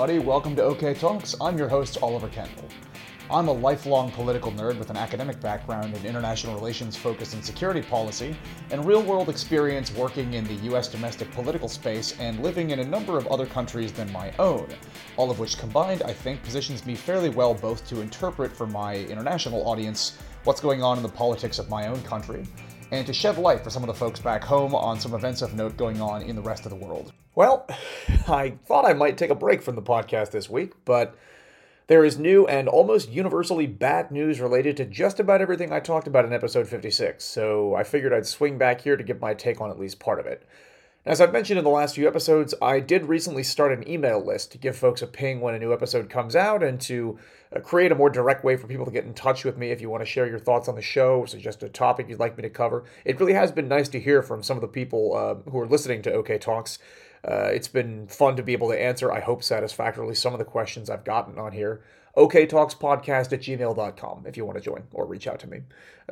everybody. Welcome to OK Talks. I'm your host, Oliver Kendall. I'm a lifelong political nerd with an academic background in international relations focused in security policy and real world experience working in the US domestic political space and living in a number of other countries than my own. All of which combined, I think, positions me fairly well both to interpret for my international audience what's going on in the politics of my own country and to shed light for some of the folks back home on some events of note going on in the rest of the world. Well, I thought I might take a break from the podcast this week, but there is new and almost universally bad news related to just about everything I talked about in episode 56, so I figured I'd swing back here to give my take on at least part of it. As I've mentioned in the last few episodes, I did recently start an email list to give folks a ping when a new episode comes out and to uh, create a more direct way for people to get in touch with me if you want to share your thoughts on the show, suggest a topic you'd like me to cover. It really has been nice to hear from some of the people uh, who are listening to OK Talks uh, it's been fun to be able to answer, I hope satisfactorily, some of the questions I've gotten on here. OKTalksPodcast at gmail.com if you want to join or reach out to me.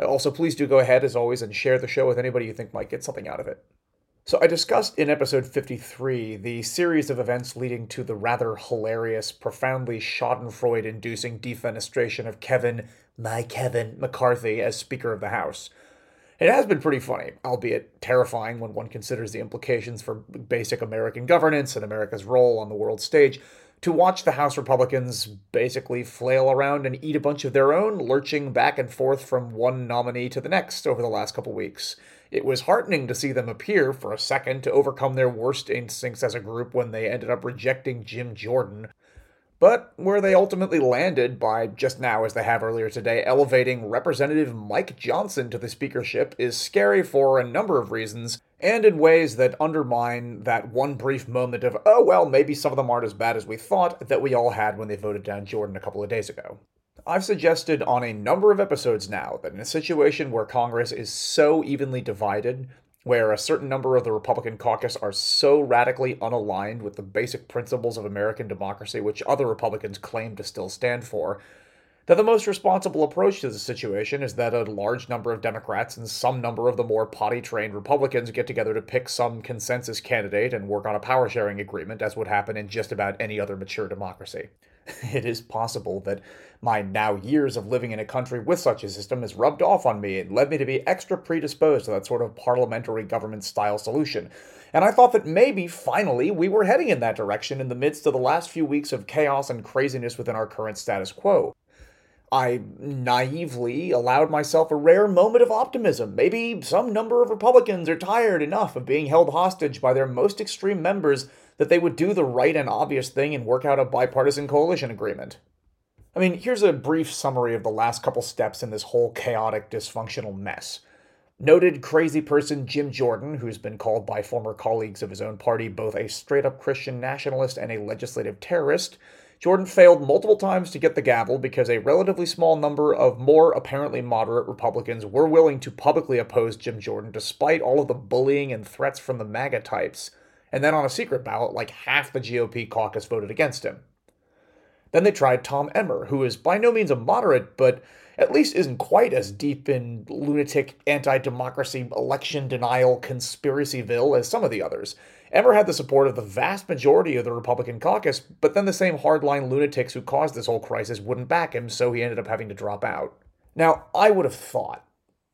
Uh, also, please do go ahead, as always, and share the show with anybody you think might get something out of it. So, I discussed in episode 53 the series of events leading to the rather hilarious, profoundly Schadenfreude inducing defenestration of Kevin, my Kevin, McCarthy as Speaker of the House. It has been pretty funny, albeit terrifying when one considers the implications for basic American governance and America's role on the world stage, to watch the House Republicans basically flail around and eat a bunch of their own, lurching back and forth from one nominee to the next over the last couple weeks. It was heartening to see them appear for a second to overcome their worst instincts as a group when they ended up rejecting Jim Jordan, but where they ultimately landed by just now, as they have earlier today, elevating Representative Mike Johnson to the speakership is scary for a number of reasons, and in ways that undermine that one brief moment of, oh, well, maybe some of them aren't as bad as we thought, that we all had when they voted down Jordan a couple of days ago. I've suggested on a number of episodes now that in a situation where Congress is so evenly divided where a certain number of the Republican caucus are so radically unaligned with the basic principles of American democracy, which other Republicans claim to still stand for, that the most responsible approach to the situation is that a large number of Democrats and some number of the more potty trained Republicans get together to pick some consensus candidate and work on a power sharing agreement, as would happen in just about any other mature democracy. it is possible that my now years of living in a country with such a system has rubbed off on me and led me to be extra predisposed to that sort of parliamentary government style solution. And I thought that maybe, finally, we were heading in that direction in the midst of the last few weeks of chaos and craziness within our current status quo. I naively allowed myself a rare moment of optimism. Maybe some number of Republicans are tired enough of being held hostage by their most extreme members that they would do the right and obvious thing and work out a bipartisan coalition agreement. I mean, here's a brief summary of the last couple steps in this whole chaotic, dysfunctional mess. Noted crazy person Jim Jordan, who's been called by former colleagues of his own party both a straight up Christian nationalist and a legislative terrorist, Jordan failed multiple times to get the gavel because a relatively small number of more apparently moderate Republicans were willing to publicly oppose Jim Jordan despite all of the bullying and threats from the MAGA types. And then on a secret ballot, like half the GOP caucus voted against him. Then they tried Tom Emmer, who is by no means a moderate, but at least isn't quite as deep in lunatic anti democracy election denial conspiracyville as some of the others. Emmer had the support of the vast majority of the Republican caucus, but then the same hardline lunatics who caused this whole crisis wouldn't back him, so he ended up having to drop out. Now, I would have thought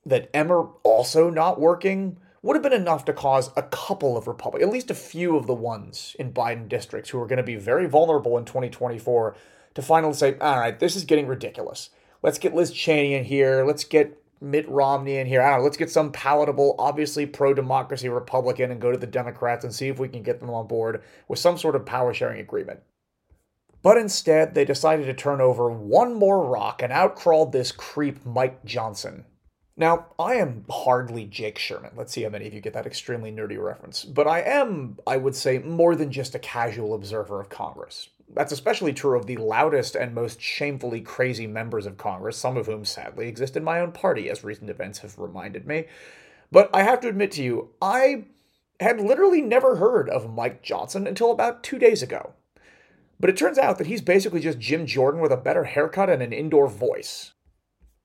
that Emmer also not working would have been enough to cause a couple of Republicans, at least a few of the ones in Biden districts who are going to be very vulnerable in 2024, to finally say, all right, this is getting ridiculous. Let's get Liz Cheney in here. Let's get Mitt Romney in here. I don't know. Let's get some palatable, obviously pro democracy Republican and go to the Democrats and see if we can get them on board with some sort of power sharing agreement. But instead, they decided to turn over one more rock and outcrawled this creep, Mike Johnson. Now, I am hardly Jake Sherman. Let's see how many of you get that extremely nerdy reference. But I am, I would say, more than just a casual observer of Congress. That's especially true of the loudest and most shamefully crazy members of Congress, some of whom sadly exist in my own party, as recent events have reminded me. But I have to admit to you, I had literally never heard of Mike Johnson until about two days ago. But it turns out that he's basically just Jim Jordan with a better haircut and an indoor voice.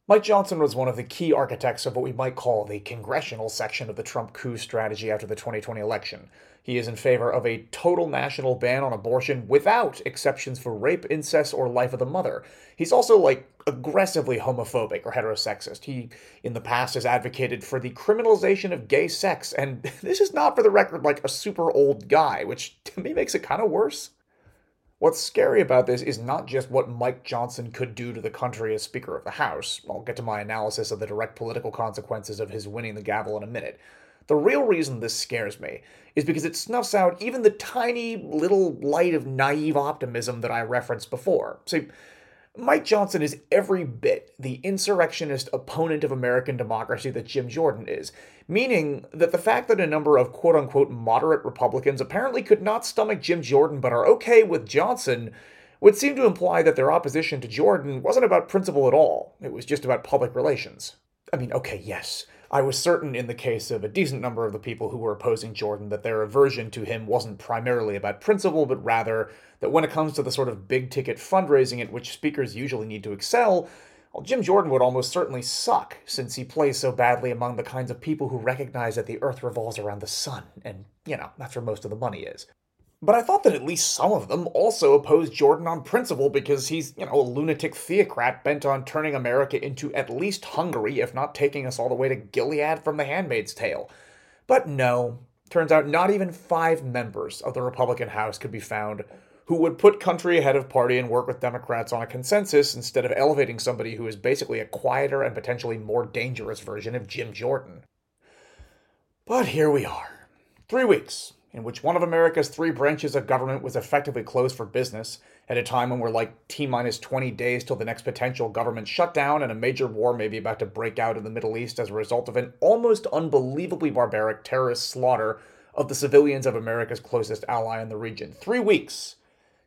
Mike Johnson was one of the key architects of what we might call the congressional section of the Trump coup strategy after the 2020 election. He is in favor of a total national ban on abortion without exceptions for rape, incest, or life of the mother. He's also, like, aggressively homophobic or heterosexist. He, in the past, has advocated for the criminalization of gay sex, and this is not, for the record, like a super old guy, which to me makes it kind of worse. What's scary about this is not just what Mike Johnson could do to the country as Speaker of the House. I'll get to my analysis of the direct political consequences of his winning the gavel in a minute. The real reason this scares me is because it snuffs out even the tiny little light of naive optimism that I referenced before. See, Mike Johnson is every bit the insurrectionist opponent of American democracy that Jim Jordan is, meaning that the fact that a number of quote unquote moderate Republicans apparently could not stomach Jim Jordan but are okay with Johnson would seem to imply that their opposition to Jordan wasn't about principle at all. It was just about public relations. I mean, okay, yes, I was certain in the case of a decent number of the people who were opposing Jordan that their aversion to him wasn't primarily about principle, but rather that when it comes to the sort of big ticket fundraising at which speakers usually need to excel, well, Jim Jordan would almost certainly suck, since he plays so badly among the kinds of people who recognize that the earth revolves around the sun, and, you know, that's where most of the money is. But I thought that at least some of them also opposed Jordan on principle because he's, you know, a lunatic theocrat bent on turning America into at least Hungary, if not taking us all the way to Gilead from The Handmaid's Tale. But no, turns out not even five members of the Republican House could be found who would put country ahead of party and work with Democrats on a consensus instead of elevating somebody who is basically a quieter and potentially more dangerous version of Jim Jordan. But here we are. Three weeks in which one of America's three branches of government was effectively closed for business at a time when we're like T minus 20 days till the next potential government shutdown and a major war may be about to break out in the Middle East as a result of an almost unbelievably barbaric terrorist slaughter of the civilians of America's closest ally in the region. Three weeks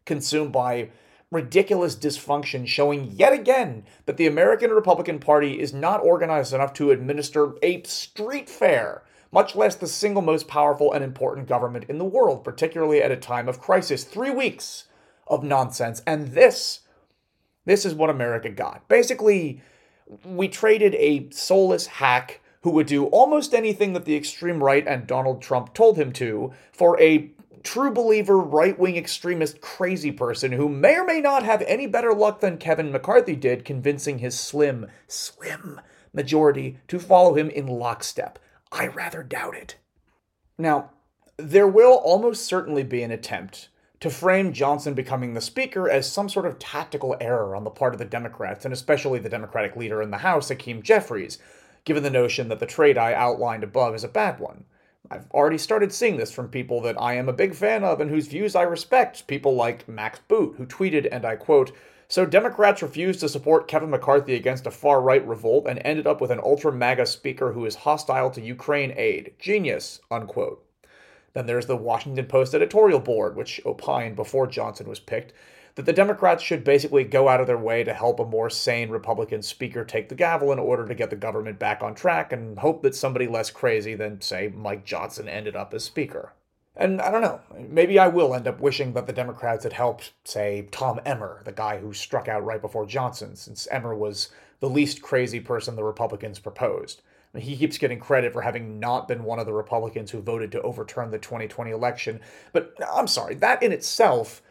consumed by ridiculous dysfunction, showing yet again that the American Republican Party is not organized enough to administer a street fair much less the single most powerful and important government in the world, particularly at a time of crisis. Three weeks of nonsense. And this, this is what America got. Basically, we traded a soulless hack who would do almost anything that the extreme right and Donald Trump told him to for a true believer, right wing extremist, crazy person who may or may not have any better luck than Kevin McCarthy did convincing his slim, slim majority to follow him in lockstep. I rather doubt it. Now, there will almost certainly be an attempt to frame Johnson becoming the Speaker as some sort of tactical error on the part of the Democrats, and especially the Democratic leader in the House, Hakeem Jeffries, given the notion that the trade I outlined above is a bad one. I've already started seeing this from people that I am a big fan of and whose views I respect, people like Max Boot, who tweeted, and I quote, so Democrats refused to support Kevin McCarthy against a far right revolt and ended up with an ultra MAGA speaker who is hostile to Ukraine aid. Genius, unquote. Then there's the Washington Post editorial board, which opined before Johnson was picked that the Democrats should basically go out of their way to help a more sane Republican speaker take the gavel in order to get the government back on track and hope that somebody less crazy than, say, Mike Johnson ended up as speaker. And I don't know, maybe I will end up wishing that the Democrats had helped, say, Tom Emmer, the guy who struck out right before Johnson, since Emmer was the least crazy person the Republicans proposed. He keeps getting credit for having not been one of the Republicans who voted to overturn the 2020 election. But I'm sorry, that in itself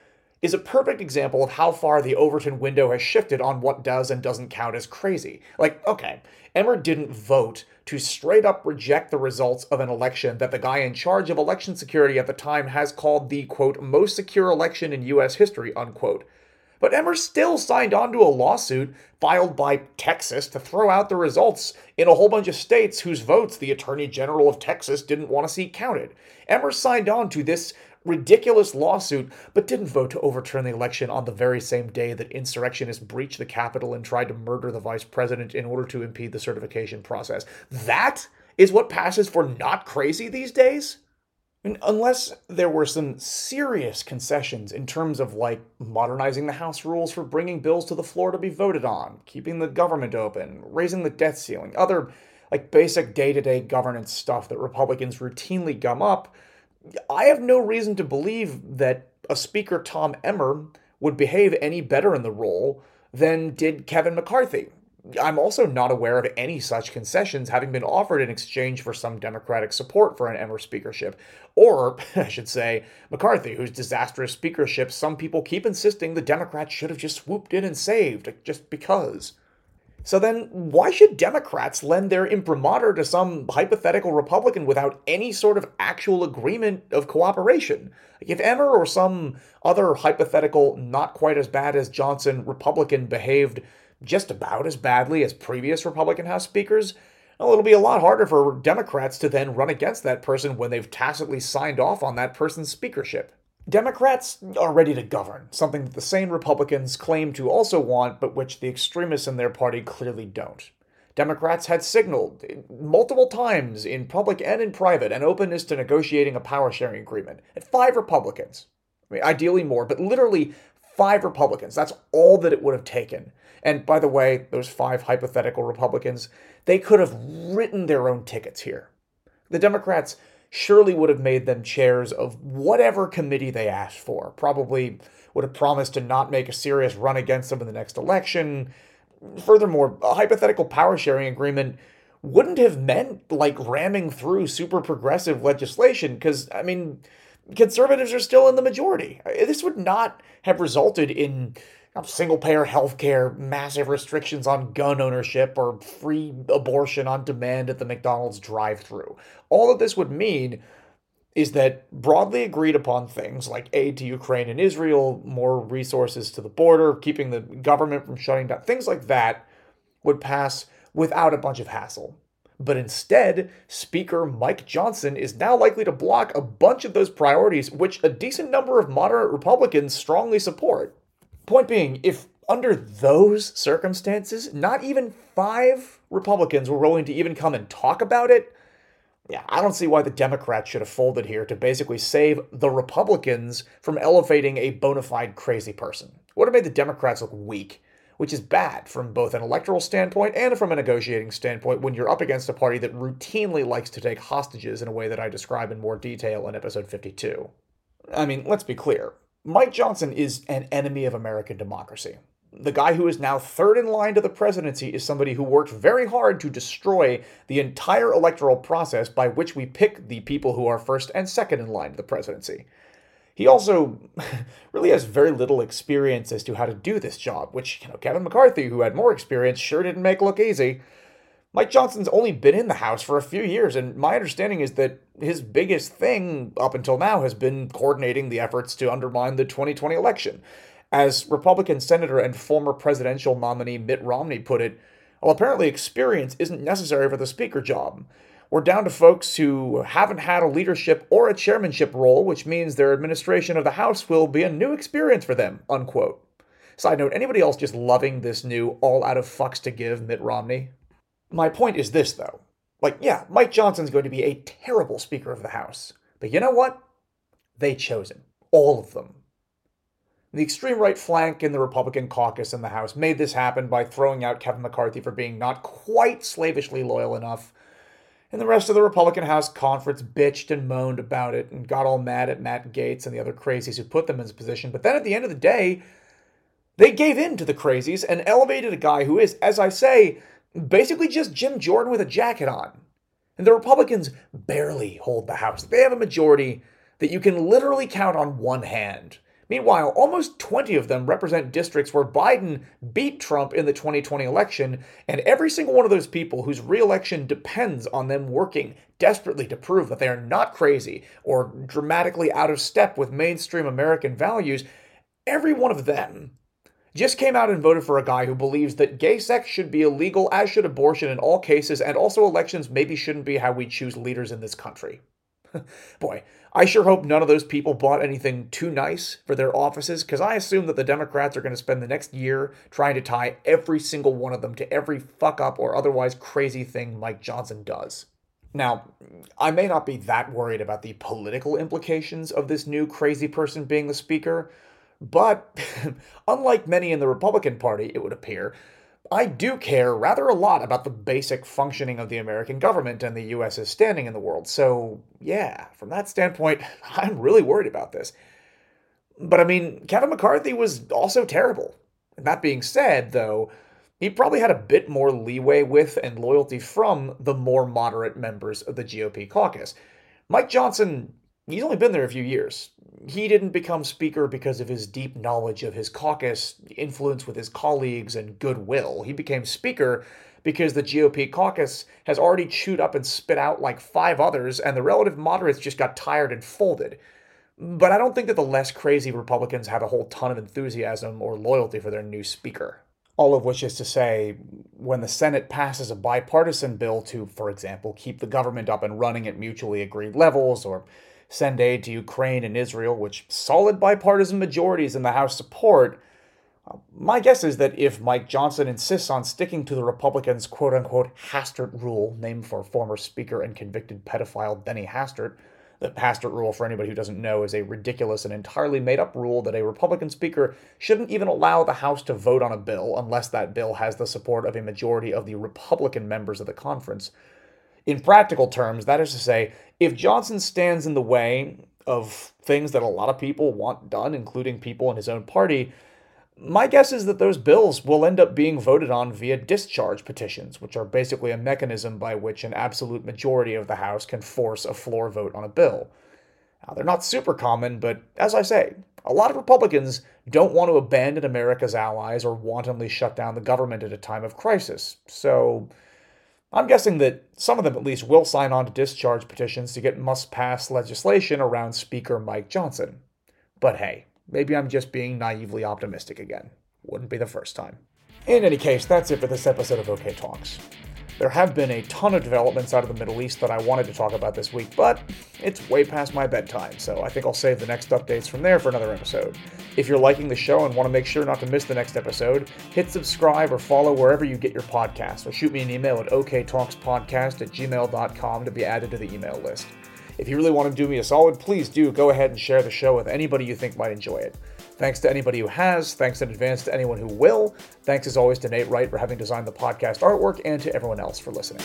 is a perfect example of how far the Overton window has shifted on what does and doesn't count as crazy. Like, okay, Emmer didn't vote to straight up reject the results of an election that the guy in charge of election security at the time has called the quote most secure election in US history unquote. But Emmer still signed on to a lawsuit filed by Texas to throw out the results in a whole bunch of states whose votes the Attorney General of Texas didn't want to see counted. Emmer signed on to this ridiculous lawsuit, but didn't vote to overturn the election on the very same day that insurrectionists breached the Capitol and tried to murder the vice president in order to impede the certification process. That is what passes for not crazy these days? Unless there were some serious concessions in terms of like modernizing the House rules for bringing bills to the floor to be voted on, keeping the government open, raising the debt ceiling, other like basic day to day governance stuff that Republicans routinely gum up, I have no reason to believe that a speaker, Tom Emmer, would behave any better in the role than did Kevin McCarthy. I'm also not aware of any such concessions having been offered in exchange for some Democratic support for an Emmer speakership. Or, I should say, McCarthy, whose disastrous speakership some people keep insisting the Democrats should have just swooped in and saved, just because. So then, why should Democrats lend their imprimatur to some hypothetical Republican without any sort of actual agreement of cooperation? If Emmer or some other hypothetical, not quite as bad as Johnson Republican behaved just about as badly as previous Republican House speakers, well, it'll be a lot harder for Democrats to then run against that person when they've tacitly signed off on that person's speakership. Democrats are ready to govern, something that the sane Republicans claim to also want, but which the extremists in their party clearly don't. Democrats had signaled multiple times in public and in private an openness to negotiating a power sharing agreement. At five Republicans, I mean, ideally more, but literally five Republicans. That's all that it would have taken. And by the way, those five hypothetical Republicans, they could have written their own tickets here. The Democrats surely would have made them chairs of whatever committee they asked for. Probably would have promised to not make a serious run against them in the next election. Furthermore, a hypothetical power sharing agreement wouldn't have meant like ramming through super progressive legislation because, I mean, conservatives are still in the majority. This would not have resulted in Um, single payer health care, massive restrictions on gun ownership, or free abortion on demand at the McDonald's drive through. All of this would mean is that broadly agreed upon things like aid to Ukraine and Israel, more resources to the border, keeping the government from shutting down, things like that would pass without a bunch of hassle. But instead, Speaker Mike Johnson is now likely to block a bunch of those priorities, which a decent number of moderate Republicans strongly support. Point being, if under those circumstances, not even five Republicans were willing to even come and talk about it, yeah, I don't see why the Democrats should have folded here to basically save the Republicans from elevating a bona fide crazy person. Would have made the Democrats look weak, which is bad from both an electoral standpoint and from a negotiating standpoint when you're up against a party that routinely likes to take hostages in a way that I describe in more detail in episode 52. I mean, let's be clear. Mike Johnson is an enemy of American democracy. The guy who is now third in line to the presidency is somebody who worked very hard to destroy the entire electoral process by which we pick the people who are first and second in line to the presidency. He also really has very little experience as to how to do this job, which, you know, Kevin McCarthy, who had more experience, sure didn't make look easy. Mike Johnson's only been in the House for a few years, and my understanding is that his biggest thing up until now has been coordinating the efforts to undermine the 2020 election. As Republican Senator and former presidential nominee Mitt Romney put it, well, apparently experience isn't necessary for the Speaker job. We're down to folks who haven't had a leadership or a chairmanship role, which means their administration of the House will be a new experience for them, unquote. Side note, anybody else just loving this new all out of fucks to give Mitt Romney? My point is this, though. Like, yeah, Mike Johnson's going to be a terrible Speaker of the House. But you know what? They chose him. All of them. The extreme right flank in the Republican caucus in the House made this happen by throwing out Kevin McCarthy for being not quite slavishly loyal enough. And the rest of the Republican House conference bitched and moaned about it and got all mad at Matt Gaetz and the other crazies who put them in this position. But then at the end of the day, they gave in to the crazies and elevated a guy who is, as I say, basically just Jim Jordan with a jacket on. And the Republicans barely hold the House. They have a majority that you can literally count on one hand. Meanwhile, almost 20 of them represent districts where Biden beat Trump in the 2020 election, and every single one of those people whose reelection depends on them working desperately to prove that they are not crazy or dramatically out of step with mainstream American values, every one of them just came out and voted for a guy who believes that gay sex should be illegal, as should abortion in all cases, and also elections maybe shouldn't be how we choose leaders in this country. Boy, I sure hope none of those people bought anything too nice for their offices, because I assume that the Democrats are going to spend the next year trying to tie every single one of them to every fuck up or otherwise crazy thing Mike Johnson does. Now, I may not be that worried about the political implications of this new crazy person being the speaker, but unlike many in the Republican Party, it would appear, I do care rather a lot about the basic functioning of the American government and the US's standing in the world. So, yeah, from that standpoint, I'm really worried about this. But I mean, Kevin McCarthy was also terrible. That being said, though, he probably had a bit more leeway with and loyalty from the more moderate members of the GOP caucus. Mike Johnson, he's only been there a few years. He didn't become Speaker because of his deep knowledge of his caucus, influence with his colleagues, and goodwill. He became Speaker because the GOP caucus has already chewed up and spit out like five others, and the relative moderates just got tired and folded. But I don't think that the less crazy Republicans have a whole ton of enthusiasm or loyalty for their new Speaker. All of which is to say, when the Senate passes a bipartisan bill to, for example, keep the government up and running at mutually agreed levels, or send aid to Ukraine and Israel, which solid bipartisan majorities in the House support, uh, my guess is that if Mike Johnson insists on sticking to the Republicans' quote unquote Hastert rule, named for former Speaker and convicted pedophile Denny Hastert, the Hastert rule, for anybody who doesn't know, is a ridiculous and entirely made up rule that a Republican Speaker shouldn't even allow the House to vote on a bill unless that bill has the support of a majority of the Republican members of the conference. In practical terms, that is to say, if Johnson stands in the way of things that a lot of people want done, including people in his own party, my guess is that those bills will end up being voted on via discharge petitions, which are basically a mechanism by which an absolute majority of the House can force a floor vote on a bill. Now, they're not super common, but as I say, a lot of Republicans don't want to abandon America's allies or wantonly shut down the government at a time of crisis. So I'm guessing that some of them at least will sign on to discharge petitions to get must pass legislation around Speaker Mike Johnson. But hey, Maybe I'm just being naively optimistic again. Wouldn't be the first time. In any case, that's it for this episode of OK Talks. There have been a ton of developments out of the Middle East that I wanted to talk about this week, but it's way past my bedtime, so I think I'll save the next updates from there for another episode. If you're liking the show and want to make sure not to miss the next episode, hit subscribe or follow wherever you get your podcasts, or shoot me an email at oktalkspodcast at gmail.com to be added to the email list. If you really want to do me a solid, please do go ahead and share the show with anybody you think might enjoy it. Thanks to anybody who has, thanks in advance to anyone who will. Thanks as always to Nate Wright for having designed the podcast artwork and to everyone else for listening.